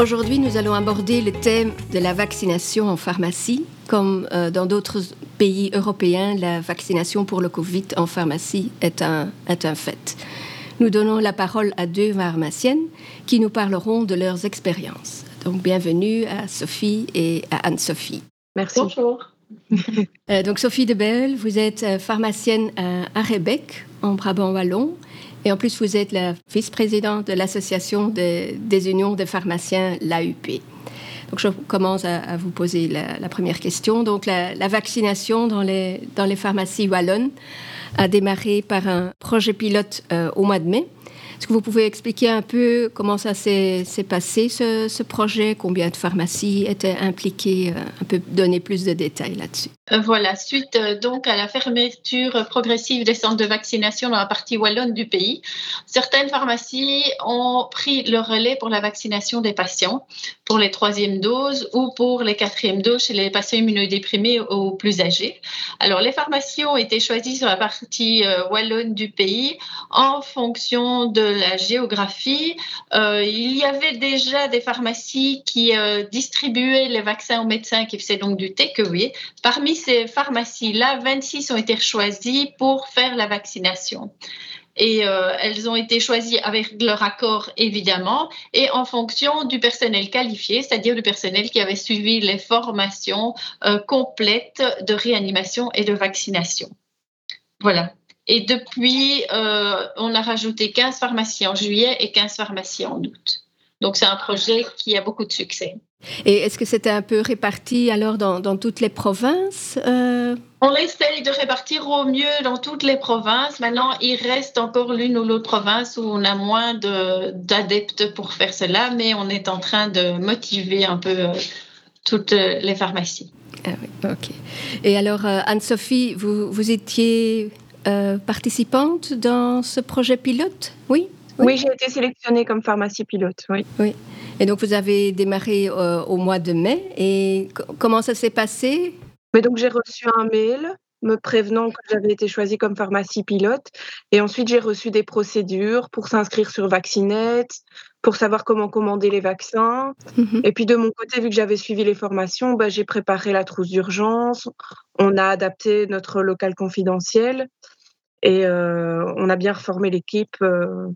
Aujourd'hui, nous allons aborder le thème de la vaccination en pharmacie. Comme euh, dans d'autres pays européens, la vaccination pour le Covid en pharmacie est un, est un fait. Nous donnons la parole à deux pharmaciennes qui nous parleront de leurs expériences. Donc, bienvenue à Sophie et à Anne-Sophie. Merci. Bonjour. Euh, donc, Sophie Debel, vous êtes euh, pharmacienne à Arebec, en Brabant Wallon. Et en plus, vous êtes la vice-présidente de l'Association des, unions des pharmaciens, l'AUP. Donc, je commence à, vous poser la, première question. Donc, la, vaccination dans les, dans les pharmacies wallonnes a démarré par un projet pilote euh, au mois de mai. Est-ce que vous pouvez expliquer un peu comment ça s'est passé, ce, projet, combien de pharmacies étaient impliquées, euh, un peu donner plus de détails là-dessus. Euh, Voilà, suite euh, donc à la fermeture progressive des centres de vaccination dans la partie wallonne du pays, certaines pharmacies ont pris le relais pour la vaccination des patients, pour les troisièmes doses ou pour les quatrièmes doses chez les patients immunodéprimés ou plus âgés. Alors, les pharmacies ont été choisies sur la partie wallonne du pays en fonction de la géographie, euh, il y avait déjà des pharmacies qui euh, distribuaient les vaccins aux médecins qui faisaient donc du takeaway. Parmi ces pharmacies-là, 26 ont été choisies pour faire la vaccination et euh, elles ont été choisies avec leur accord évidemment et en fonction du personnel qualifié, c'est-à-dire du personnel qui avait suivi les formations complètes de réanimation et de vaccination. Voilà. Et depuis, euh, on a rajouté 15 pharmacies en juillet et 15 pharmacies en août. Donc, c'est un projet qui a beaucoup de succès. Et est-ce que c'était un peu réparti alors dans, toutes les provinces euh? On essaye de répartir au mieux dans toutes les provinces. Maintenant, il reste encore l'une ou l'autre province où on a moins d'adeptes pour faire cela, mais on est en train de motiver un peu euh, toutes les pharmacies. Ah oui, ok. Et alors, Anne-Sophie, vous, vous étiez euh, participante dans ce projet pilote, oui? Oui, j'ai été sélectionnée comme pharmacie pilote, oui. Oui. Et donc, vous avez démarré euh, au mois de mai. Et comment ça s'est passé? Mais donc, j'ai reçu un mail me prévenant que j'avais été choisie comme pharmacie pilote. Et ensuite, j'ai reçu des procédures pour s'inscrire sur Vaccinet, pour savoir comment commander les vaccins. Mhm. Et puis de mon côté, vu que j'avais suivi les formations, bah, j'ai préparé la trousse d'urgence. On a adapté notre local confidentiel. Et euh, on a bien reformé l'équipe. Euh,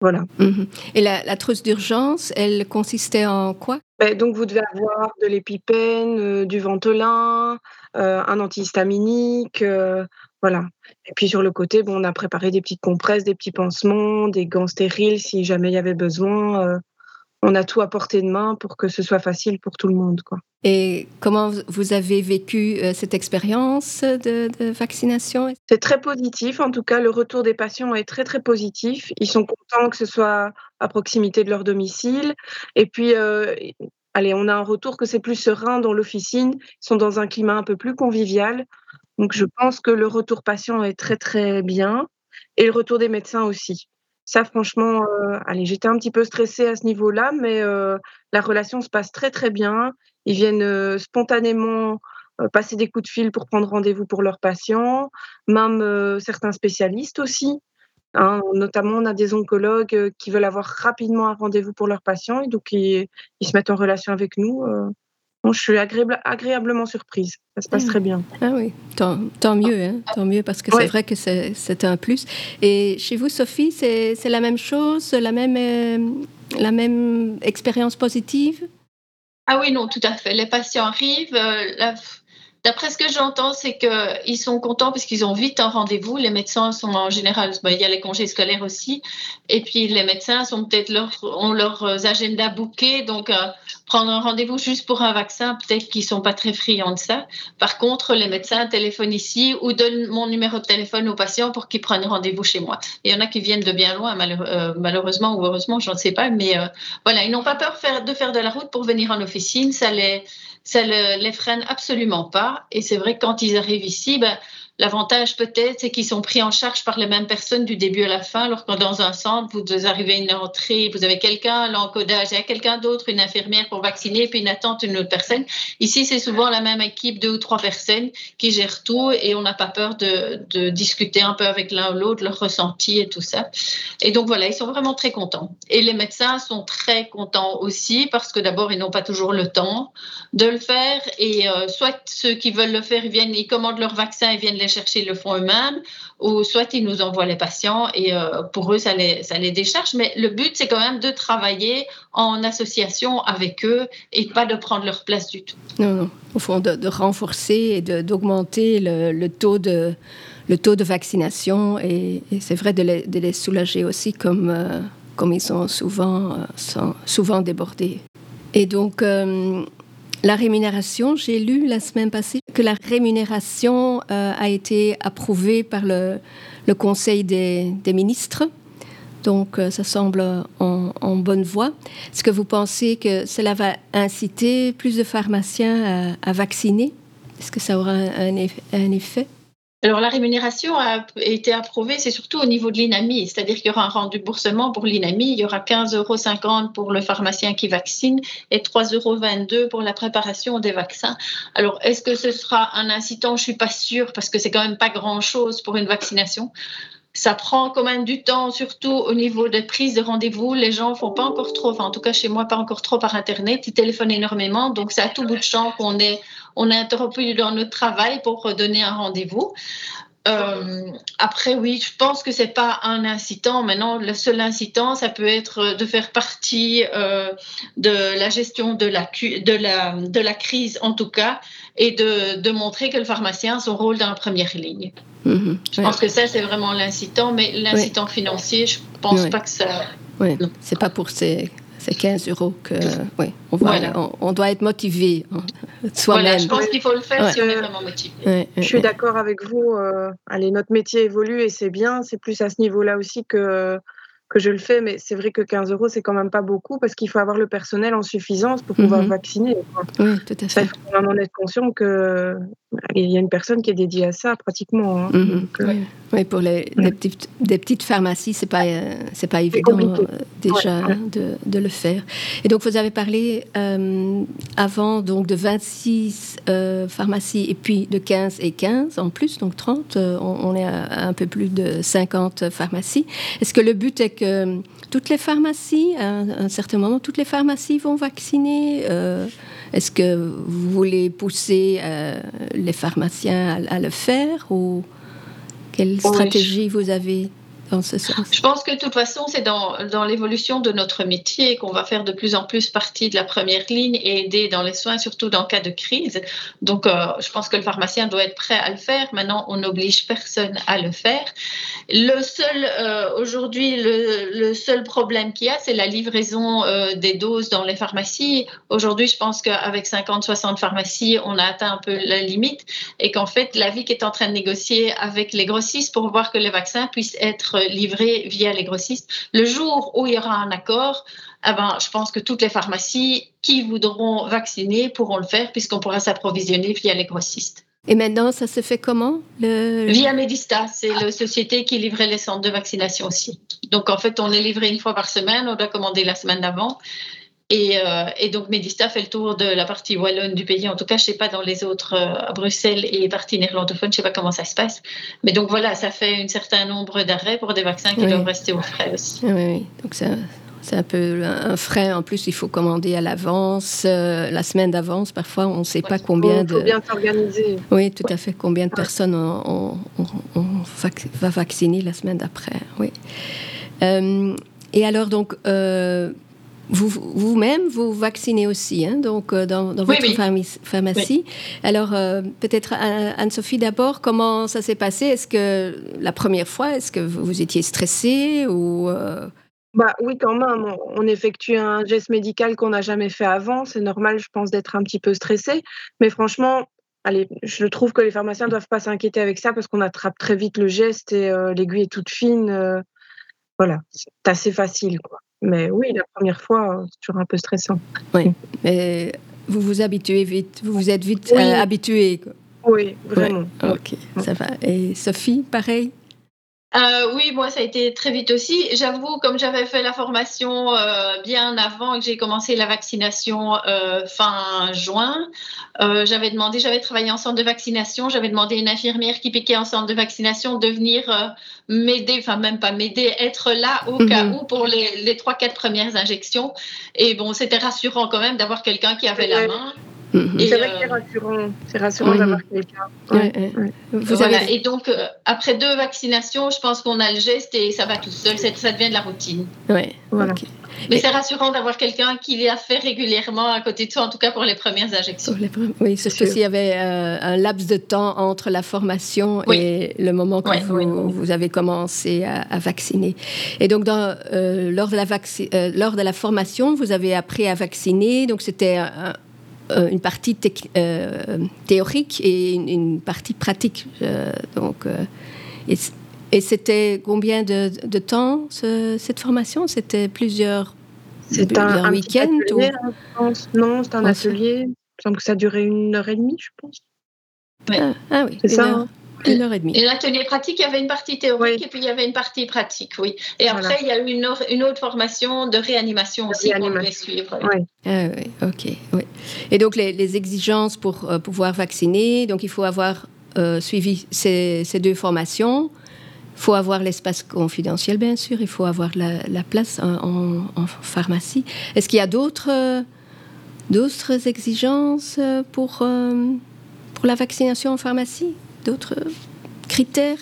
voilà. Mhm. Et la, trousse d'urgence, elle consistait en quoi? Ben, Donc, vous devez avoir de l'épipène, euh, du ventolin, un antihistaminique, voilà. Et puis sur le côté, bon, on a préparé des petites compresses, des petits pansements, des gants stériles si jamais il y avait besoin on a tout à portée de main pour que ce soit facile pour tout le monde. Quoi. Et comment vous avez vécu euh, cette expérience de, vaccination? C'est très positif. En tout cas, le retour des patients est très, très positif. Ils sont contents que ce soit à proximité de leur domicile. Et puis, euh, allez, on a un retour que c'est plus serein dans l'officine. Ils sont dans un climat un peu plus convivial. Donc, je pense que le retour patient est très, très bien. Et le retour des médecins aussi. Ça, franchement, euh, allez, j'étais un petit peu stressée à ce niveau-là, mais euh, la relation se passe très, très bien. Ils viennent euh, spontanément passer des coups de fil pour prendre rendez-vous pour leurs patients, même certains spécialistes aussi. Hein. notamment, on a des oncologues qui veulent avoir rapidement un rendez-vous pour leurs patients et donc ils, ils se mettent en relation avec nous je suis agréablement surprise. Ça se passe très bien. Ah oui, tant, mieux, hein, tant mieux, parce que c'est vrai que c'est un plus. Et chez vous, Sophie, c'est la même chose, la même, euh, la même expérience positive? Ah oui, non, tout à fait. Les patients arrivent. Euh, D'après ce que j'entends, c'est qu'ils sont contents parce qu'ils ont vite un rendez-vous. Les médecins sont en général, il y a les congés scolaires aussi, et puis les médecins sont peut-être leur, ont leurs agendas bouqués, donc euh, prendre un rendez-vous juste pour un vaccin, peut-être qu'ils sont pas très friands de ça. Par contre, les médecins téléphonent ici ou donnent mon numéro de téléphone aux patients pour qu'ils prennent rendez-vous chez moi. Il y en a qui viennent de bien loin, euh, malheureusement ou heureusement, je ne sais pas, mais euh, voilà, ils n'ont pas peur de faire de la route pour venir en officine. Ça les ne les freine absolument pas. Et c'est vrai que quand ils arrivent ici, ben, L'avantage peut-être, c'est qu'ils sont pris en charge par les mêmes personnes du début à la fin. Alors que dans un centre, vous arrivez à une entrée, vous avez quelqu'un, l'encodage, il y a quelqu'un d'autre, une infirmière pour vacciner, puis une attente, une autre personne. Ici, c'est souvent la même équipe, deux ou trois personnes qui gèrent tout et on n'a pas peur de, discuter un peu avec l'un ou l'autre, leur ressenti et tout ça. Et donc voilà, ils sont vraiment très contents. Et les médecins sont très contents aussi parce que d'abord, ils n'ont pas toujours le temps de le faire et euh, soit ceux qui veulent le faire, ils viennent, ils commandent leur vaccin, ils viennent les chercher, le font eux-mêmes, ou soit ils nous envoient les patients et euh, pour eux, ça les, ça les décharge. Mais le but, c'est quand même de travailler en association avec eux et pas de prendre leur place du tout. Non, non. Au fond, de, renforcer et d'augmenter le, le, taux de, le taux de vaccination et, c'est vrai de les, de les, soulager aussi comme, euh, comme ils sont souvent, sont souvent débordés. Et donc, euh, la rémunération, j'ai lu la semaine passée que la rémunération euh, a été approuvée par le, Conseil des, ministres. Donc, euh, ça semble en, bonne voie. Est-ce que vous pensez que cela va inciter plus de pharmaciens à, vacciner? Est-ce que ça aura un effet? Alors, la rémunération a été approuvée, c'est surtout au niveau de l'INAMI, c'est-à-dire qu'il y aura un remboursement pour l'INAMI, il y aura 15,50 euros pour le pharmacien qui vaccine et 3,22 euros pour la préparation des vaccins. Alors, est-ce que ce sera un incitant? Je suis pas sûre parce que c'est quand même pas grand-chose pour une vaccination. Ça prend quand même du temps, surtout au niveau des prises de rendez-vous. Les gens font pas encore trop, enfin en tout cas chez moi, pas encore trop par Internet. Ils téléphonent énormément, donc c'est à tout bout de champ qu'on est, on est interrompu dans notre travail pour donner un rendez-vous. Euh, après, oui, je pense que c'est pas un incitant. Maintenant, le seul incitant, ça peut être de faire partie euh, de la gestion de la, de, la, de la crise, en tout cas, et de, de montrer que le pharmacien a son rôle dans la première ligne. Mhm. je pense que ça, c'est vraiment l'incitant, mais l'incitant financier, je pense pas que ça. Oui, c'est pas pour ces c'est 15 euros que oui, on, on, doit être motivé hein, soi-même. Voilà, je pense qu'il faut le faire si on est vraiment motivé. je suis d'accord avec vous. Euh, allez, notre métier évolue et c'est bien. C'est plus à ce niveau-là aussi que que je le fais, mais c'est vrai que 15 euros, c'est quand même pas beaucoup parce qu'il faut avoir le personnel en suffisance pour pouvoir mhm. vacciner. Oui, tout à fait. Il faut vraiment être conscient que il y a une personne qui est dédiée à ça pratiquement. Hein. Mhm. Euh, oui. pour les, des, petites, des, petites, pharmacies, c'est pas euh, c'est pas évident euh, déjà de, de, le faire. Et donc vous avez parlé avant donc de 26 pharmacies et puis de 15 et 15 en plus, donc 30. On, est à, un peu plus de 50 pharmacies. Est-ce que le but est que toutes les pharmacies, à un, certain moment, toutes les pharmacies vont vacciner est-ce que vous voulez pousser euh, les pharmaciens à, le faire ou quelle stratégie vous avez je pense que de toute façon, c'est dans, l'évolution de notre métier qu'on va faire de plus en plus partie de la première ligne et aider dans les soins, surtout dans le cas de crise. Donc, euh, je pense que le pharmacien doit être prêt à le faire. Maintenant, on n'oblige personne à le faire. Le seul, euh, aujourd'hui, le, le, seul problème qu'il y a, c'est la livraison euh, des doses dans les pharmacies. Aujourd'hui, je pense qu'avec 50-60 pharmacies, on a atteint un peu la limite et qu'en fait, la vie qui est en train de négocier avec les grossistes pour voir que les vaccins puissent être livrés via les grossistes. Le jour où il y aura un accord, eh ben, je pense que toutes les pharmacies qui voudront vacciner pourront le faire puisqu'on pourra s'approvisionner via les grossistes. Et maintenant, ça se fait comment le... Via Medista, c'est la société qui livrait les centres de vaccination aussi. Donc en fait, on est livré une fois par semaine, on doit commander la semaine d'avant. Euh, et, donc, Medista fait le tour de la partie wallonne du pays. En tout cas, je ne sais pas dans les autres, euh, à Bruxelles et parties néerlandophones, je ne sais pas comment ça se passe. Mais donc voilà, ça fait un certain nombre d'arrêts pour des vaccins qui doivent rester au frais aussi. Oui, oui. donc c'est un peu un frais. En plus, il faut commander à l'avance, euh, la semaine d'avance. Parfois, on ne sait pas combien de. Il faut bien s'organiser. Oui, tout à fait. Combien de personnes on, va vacciner la semaine d'après. Oui. et alors, donc, vous-même, vous, vaccinez aussi, hein, donc euh, dans, votre pharmacie. Alors, euh, peut-être Anne-Sophie d'abord, comment ça s'est passé? Est-ce que la première fois, est-ce que vous étiez stressée ou euh? Bah oui, quand même. On effectue un geste médical qu'on n'a jamais fait avant. C'est normal, je pense, d'être un petit peu stressé. Mais franchement, allez, je trouve que les pharmaciens ne doivent pas s'inquiéter avec ça parce qu'on attrape très vite le geste et l'aiguille est toute fine. voilà, c'est assez facile, quoi. Mais oui, la première fois, c'est toujours un peu stressant. Oui, mais vous vous habituez vite, vous vous êtes vite euh, habitué. Oui, vraiment. ok, ça va. Et Sophie, pareil? Euh, oui, moi, ça a été très vite aussi. J'avoue, comme j'avais fait la formation euh, bien avant que j'ai commencé la vaccination euh, fin juin, j'avais demandé, j'avais travaillé en centre de vaccination, j'avais demandé à une infirmière qui piquait en centre de vaccination de venir m'aider, enfin même pas m'aider, être là au cas Mhm. où pour les trois, quatre premières injections. Et bon, c'était rassurant quand même d'avoir quelqu'un qui avait la main. Mhm. C'est vrai euh, que c'est rassurant. C'est rassurant d'avoir quelqu'un. Ouais, ouais. ouais. Vous Voilà. avez... Et donc, euh, après deux vaccinations, je pense qu'on a le geste et ça va tout seul. Ça devient de la routine. Ouais, Voilà. Mais Et- c'est rassurant d'avoir quelqu'un qui l'a fait régulièrement à côté de soi, en tout cas pour les premières injections. Les pre- Oui, surtout sûr. s'il y avait euh, un laps de temps entre la formation Oui. et le moment que vous, oui, oui. vous avez commencé à, à vacciner. Et donc, dans, euh, lors, de la euh, lors de la formation, vous avez appris à vacciner. Donc, c'était un- un- une partie euh, théorique et une, une partie pratique. Euh, donc, euh, et, c'était combien de, de temps ce- cette formation? C'était plusieurs C'est un, week-end ou- hein. Non, c'est un Ah, atelier. Il me semble que ça durait une heure et demie, je pense. Ah, ah oui, C'est ça, heure, hein. Une heure et demie. Et l'atelier pratique, il y avait une partie théorique Oui. et puis il y avait une partie pratique, oui. Et Voilà. après, il y a eu une, or- une autre formation de réanimation De aussi qu'on devait suivre. Ouais. Ah oui, ok. Oui. Et donc, les, les exigences pour euh, pouvoir vacciner, donc il faut avoir euh, suivi ces, ces deux formations. Il faut avoir l'espace confidentiel, bien sûr. Il faut avoir la, la place en, en- en pharmacie. Est-ce qu'il y a d'autres euh, d'autres exigences pour, pour la vaccination en pharmacie? D'autres critères?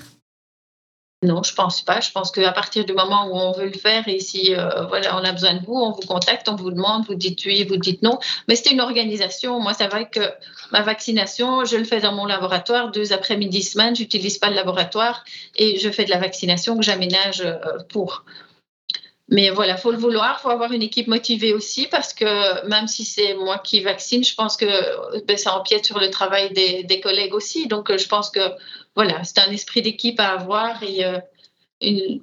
Non, je pense pas. Je pense qu'à partir du moment où on veut le faire et si euh, voilà, on a besoin de vous, on vous contacte, on vous demande, vous dites oui, vous dites non. Mais c'est une organisation. Moi, c'est vrai que ma vaccination, je le fais dans mon laboratoire deux après-midi semaine. J'utilise pas le laboratoire et je fais de la vaccination que j'aménage euh, pour. Mais voilà, faut le vouloir, faut avoir une équipe motivée aussi parce que même si c'est moi qui vaccine, je pense que ben, ça empiète sur le travail des, collègues aussi. Donc, euh, je pense que voilà, c'est un esprit d'équipe à avoir et euh, une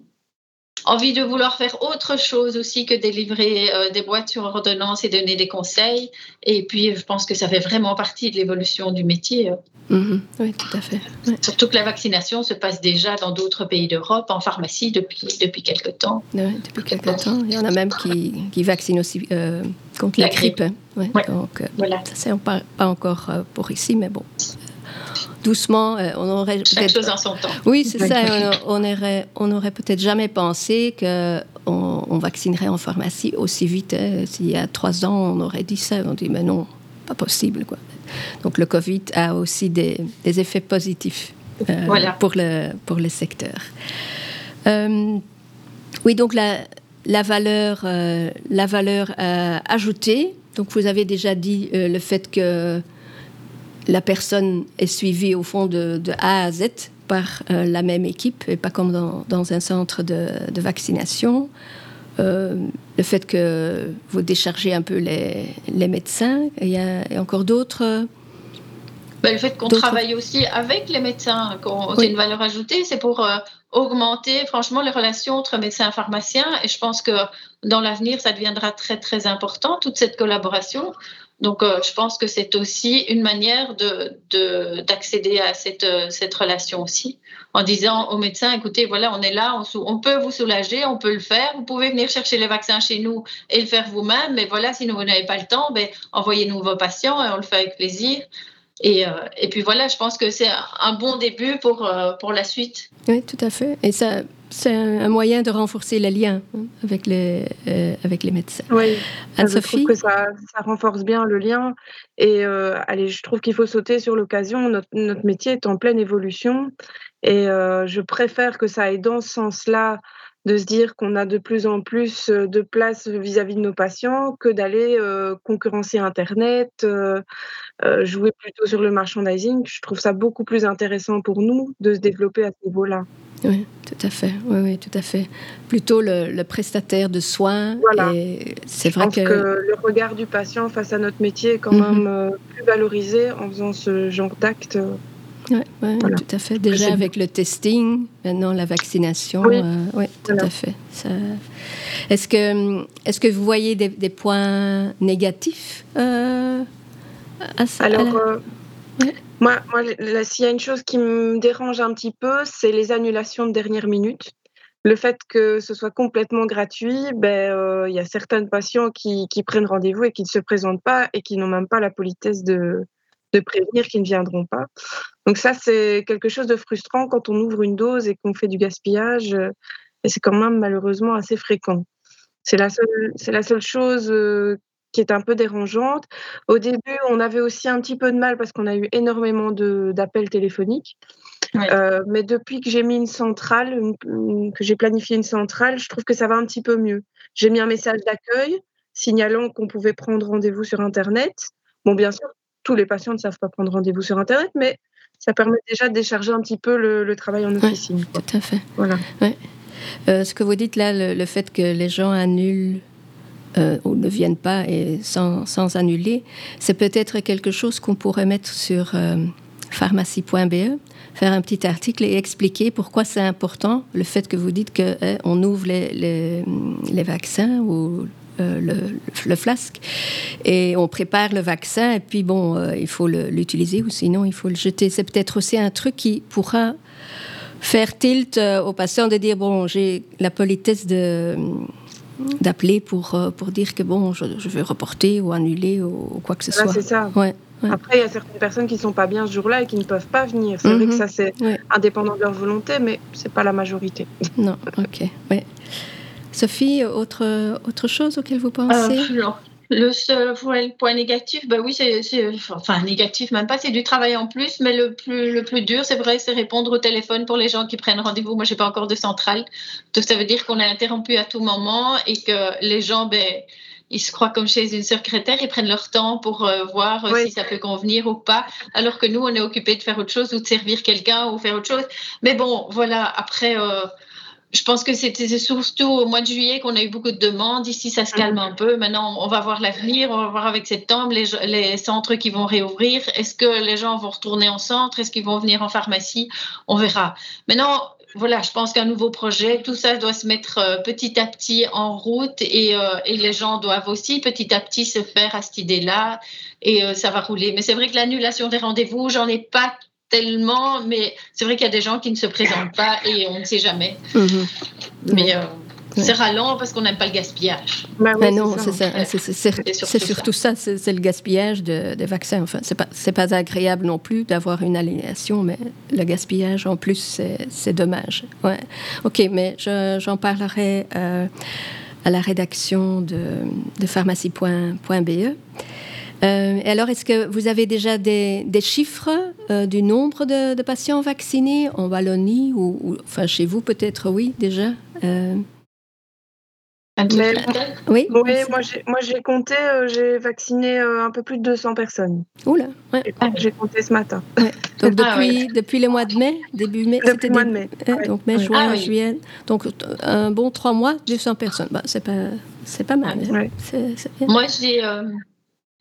envie de vouloir faire autre chose aussi que délivrer euh, des boîtes sur ordonnance et donner des conseils. Et puis, je pense que ça fait vraiment partie de l'évolution du métier. Mhm. Oui, tout à fait. Ouais. Surtout que la vaccination se passe déjà dans d'autres pays d'Europe, en pharmacie, depuis, depuis quelque temps. Ouais, depuis quelque temps. Il y en a même qui, qui vaccinent aussi euh, contre La la grippe. hein. Ouais, Ouais. Donc, euh, Voilà, ça, c'est pas, pas encore pour ici, mais bon. Doucement, euh, on aurait chaque peut-être- chose en son temps. Oui, c'est ça. On, on aurait, on aurait peut-être jamais pensé que on, on vaccinerait en pharmacie aussi vite. hein. S'il y a trois ans, on aurait dit ça. On dit, mais non, pas possible. Quoi. Donc le Covid a aussi des, des effets positifs euh, Voilà. pour, le, pour le secteur. Euh, oui, donc la, la valeur, euh, la valeur euh, ajoutée. Donc vous avez déjà dit euh, le fait que la personne est suivie au fond de, de A à Z par euh, la même équipe et pas comme dans, dans un centre de, de vaccination. Euh, le fait que vous déchargez un peu les, les médecins. Il y a, il y a encore d'autres. Ben, le fait qu'on travaille aussi avec les médecins, qu'on Oui. c'est une valeur ajoutée, c'est pour euh, augmenter franchement les relations entre médecins et pharmaciens. Et je pense que dans l'avenir, ça deviendra très très important, toute cette collaboration. Donc, euh, je pense que c'est aussi une manière de, de- d'accéder à cette, euh, cette relation aussi, en disant aux médecins, écoutez, voilà, on est là, on, peut vous soulager, on peut le faire, vous pouvez venir chercher les vaccins chez nous et le faire vous-même, mais voilà, si vous n'avez pas le temps, ben, envoyez-nous vos patients et on le fait avec plaisir. Et, euh, et puis voilà, je pense que c'est un bon début pour, pour la suite. Oui, tout à fait. Et ça, c'est un moyen de renforcer les liens hein, avec, les, euh, avec les médecins. Oui, je Anne-Sophie? trouve que ça, ça renforce bien le lien. Et euh, allez, je trouve qu'il faut sauter sur l'occasion. Notre, notre métier est en pleine évolution. Et euh, je préfère que ça aille dans ce sens-là, de se dire qu'on a de plus en plus de place vis-à-vis de nos patients, que d'aller concurrencer Internet, jouer plutôt sur le merchandising. Je trouve ça beaucoup plus intéressant pour nous de se développer à ce niveau-là. Oui, tout à fait. Oui, oui, tout à fait. Plutôt le, le prestataire de soins. Voilà. C'est Je vrai que. que... le regard du patient face à notre métier est quand Mhm. même euh, plus valorisé en faisant ce genre d'acte. Ouais, Voilà. tout à fait. Déjà avec le testing, maintenant la vaccination. Oui. euh, ouais, tout Voilà. à fait. Ça... Est-ce que, est que vous voyez des, des points négatifs euh, à ça à Alors, la- euh, Ouais. Moi, s'il y a une chose qui me dérange un petit peu, c'est les annulations de dernière minute. Le fait que ce soit complètement gratuit, ben, euh, il y a certains patients qui, qui prennent rendez-vous et qui ne se présentent pas et qui n'ont même pas la politesse de, de prévenir qu'ils ne viendront pas. Donc ça, c'est quelque chose de frustrant quand on ouvre une dose et qu'on fait du gaspillage. Euh, et c'est quand même malheureusement assez fréquent. C'est la seule, c'est la seule chose euh, qui est un peu dérangeante. Au début, on avait aussi un petit peu de mal parce qu'on a eu énormément d'appels téléphoniques. Euh, mais depuis que j'ai mis une centrale, que j'ai planifié une centrale, je trouve que ça va un petit peu mieux. J'ai mis un message d'accueil signalant qu'on pouvait prendre rendez-vous sur Internet. Bon, bien sûr, tous les patients ne savent pas prendre rendez-vous sur Internet, mais ça permet déjà de décharger un petit peu le, travail en officine. tout à fait. Voilà. Euh, ce que vous dites là, le, fait que les gens annulent euh, ou ne viennent pas et sans, sans annuler, c'est peut-être quelque chose qu'on pourrait mettre sur euh, pharmacie.be, faire un petit article et expliquer pourquoi c'est important le fait que vous dites qu'on ouvre les, les, vaccins ou euh, le, flasque et on prépare le vaccin et puis bon, euh, il faut l'utiliser ou sinon il faut le jeter. C'est peut-être aussi un truc qui pourra faire tilt euh, aux patients de dire bon, j'ai la politesse de d'appeler pour, pour dire que bon, je, veux reporter ou annuler ou, quoi que ce soit. C'est ça. Ouais. Après, il y a certaines personnes qui ne sont pas bien ce jour-là et qui ne peuvent pas venir. C'est vrai que mhm. ça, c'est indépendant de leur volonté, mais ce n'est pas la majorité. Non, ok. Ouais. Sophie, autre, autre chose auquel vous pensez? Euh, Le seul point négatif, bah oui, c'est, enfin négatif même pas, c'est du travail en plus, mais le plus, le plus dur, c'est vrai, c'est répondre au téléphone pour les gens qui prennent rendez-vous. Moi, j'ai pas encore de centrale, donc ça veut dire qu'on est interrompu à tout moment et que les gens, ben, ils se croient comme chez une secrétaire, ils prennent leur temps pour euh, voir euh, si ça peut convenir ou pas, alors que nous, on est occupé de faire autre chose ou de servir quelqu'un ou faire autre chose. Mais bon, voilà, après, je pense que c'était surtout au mois de juillet qu'on a eu beaucoup de demandes. Ici, ça se calme mhm. un peu. Maintenant, on va voir l'avenir. On va voir avec septembre les, les centres qui vont réouvrir. Est-ce que les gens vont retourner en centre? Est-ce qu'ils vont venir en pharmacie? On verra. Maintenant, voilà, je pense qu'un nouveau projet, tout ça doit se mettre euh, petit à petit en route et, euh, et, les gens doivent aussi petit à petit se faire à cette idée-là et euh, ça va rouler. Mais c'est vrai que l'annulation des rendez-vous, j'en ai pas tellement, mais c'est vrai qu'il y a des gens qui ne se présentent pas et on ne sait jamais. Mhm. Mais euh, c'est ralent parce qu'on n'aime pas le gaspillage. Bah non, c'est ça. C'est surtout, ça, c'est le gaspillage de, des vaccins. Enfin, c'est pas, pas agréable non plus d'avoir une aliénation, mais le gaspillage en plus, c'est dommage. Ouais. Ok, mais j'en parlerai euh, à la rédaction de, de pharmacie.be. Euh, alors, est-ce que vous avez déjà des, chiffres euh, du nombre de, patients vaccinés en Wallonie ou, enfin chez vous peut-être oui déjà euh? oui, moi j'ai compté, j'ai vacciné un peu plus de 200 personnes. Oula, J'ai compté ce matin. Donc ah depuis, depuis le mois de mai, début mai, Depuis le mois de mai. Donc mai, juin, ah juillet. Donc un bon trois mois, 200 personnes. Bah, c'est pas, c'est pas mal. Hein. Moi j'ai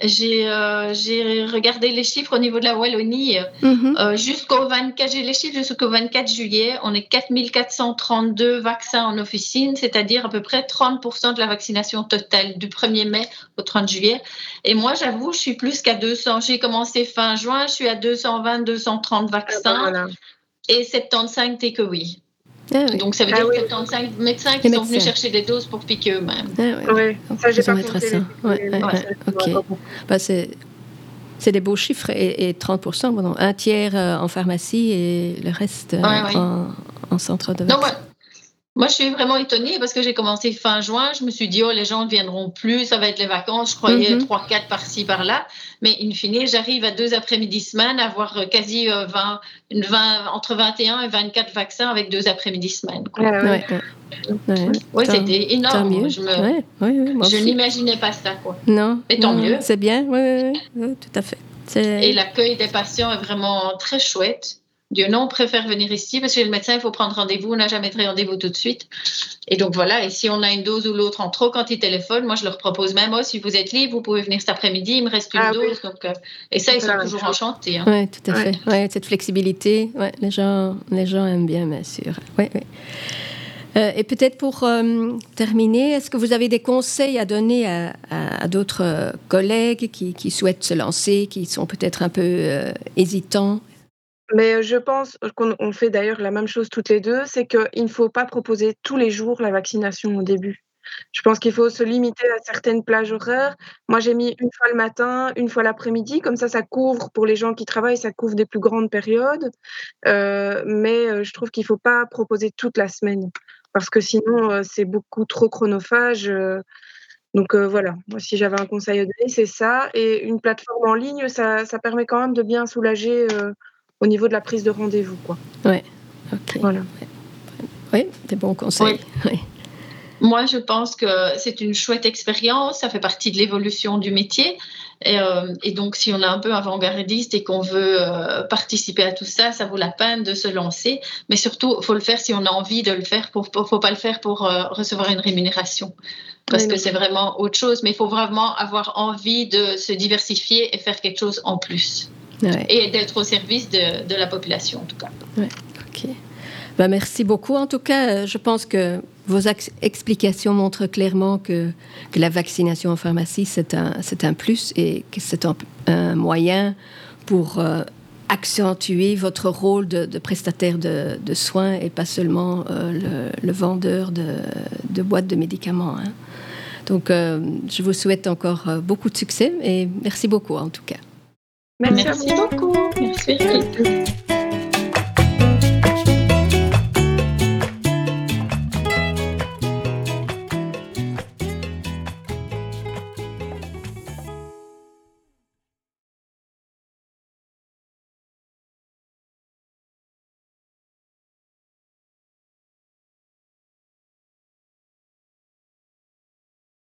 euh, j'ai regardé les chiffres au niveau de la Wallonie. Mhm. Euh, jusqu'au 24, j'ai les chiffres jusqu'au 24 juillet. On est 4432 vaccins en officine, c'est-à-dire à peu près 30% de la vaccination totale du 1er mai au 30 juillet. Et moi, j'avoue, je suis plus qu'à 200. J'ai commencé fin juin, je suis à 220, 230 vaccins. Ah ben Et 75 takeaway. Ah Donc ça veut dire ah, 75 médecins qui sont venus chercher des doses pour piquer eux-mêmes. Ah, oui, ça j'ai pas compté. Ouais. Bah, c'est c'est des beaux chiffres et, et 30%, bon, un tiers euh, en pharmacie et le reste euh, en, en, centre de vaccins. Moi, je suis vraiment étonnée parce que j'ai commencé fin juin. Je me suis dit, oh, les gens ne viendront plus, ça va être les vacances. Je croyais mhm. trois, 3, 4 par-ci, par-là. Mais in fine, j'arrive à deux après-midi semaine à avoir euh, quasi 20, euh, 20, entre 21 et 24 vaccins avec deux après-midi semaine. Ouais, ouais. c'était énorme. Je, je n'imaginais pas ça. Quoi. Non. Mais tant mieux. C'est bien, oui, tout à fait. Et l'accueil des patients est vraiment très chouette. Dieu non, on préfère venir ici parce que le médecin, il faut prendre rendez-vous. On n'a jamais de rendez-vous tout de suite. Et donc voilà, et si on a une dose ou l'autre en trop quand ils téléphonent, moi je leur propose même, oh, si vous êtes libre, vous pouvez venir cet après-midi, il me reste une ah dose. Donc, euh, et ça, ils sont toujours enchantés. Hein. Oui, tout à fait. Ouais, cette flexibilité, ouais, les, gens, les gens aiment bien, bien sûr. Ouais, ouais. Euh, et peut-être pour euh, terminer, est-ce que vous avez des conseils à donner à, d'autres collègues qui, souhaitent se lancer, qui sont peut-être un peu hésitants? Mais je pense qu'on fait d'ailleurs la même chose toutes les deux, c'est qu'il ne faut pas proposer tous les jours la vaccination au début. Je pense qu'il faut se limiter à certaines plages horaires. Moi, j'ai mis une fois le matin, une fois l'après-midi, comme ça, ça couvre pour les gens qui travaillent, ça couvre des plus grandes périodes. Mais je trouve qu'il ne faut pas proposer toute la semaine, parce que sinon, c'est beaucoup trop chronophage. donc voilà, moi, si j'avais un conseil à donner, c'est ça. Et une plateforme en ligne, ça, permet quand même de bien soulager au niveau de la prise de rendez-vous. Oui, ok. Voilà. Oui, des bons conseils. Oui. Moi, je pense que c'est une chouette expérience, ça fait partie de l'évolution du métier. Et, euh, donc, si on est un peu avant-gardiste et qu'on veut euh, participer à tout ça, ça vaut la peine de se lancer. Mais surtout, il faut le faire si on a envie de le faire. Il ne faut pas le faire pour euh, recevoir une rémunération. Parce que c'est vraiment autre chose. Mais il faut vraiment avoir envie de se diversifier et faire quelque chose en plus. Et d'être au service de, de, la population, en tout cas. Ouais. OK. Ben, merci beaucoup. En tout cas, je pense que vos explications montrent clairement que, que la vaccination en pharmacie, c'est un, un, plus et que c'est un, moyen pour euh, accentuer votre rôle de, prestataire de, de, soins et pas seulement euh, le, vendeur de, boîtes de médicaments. Hein. Donc, euh, je vous souhaite encore beaucoup de succès et merci beaucoup en tout cas. Merci, merci beaucoup. Merci.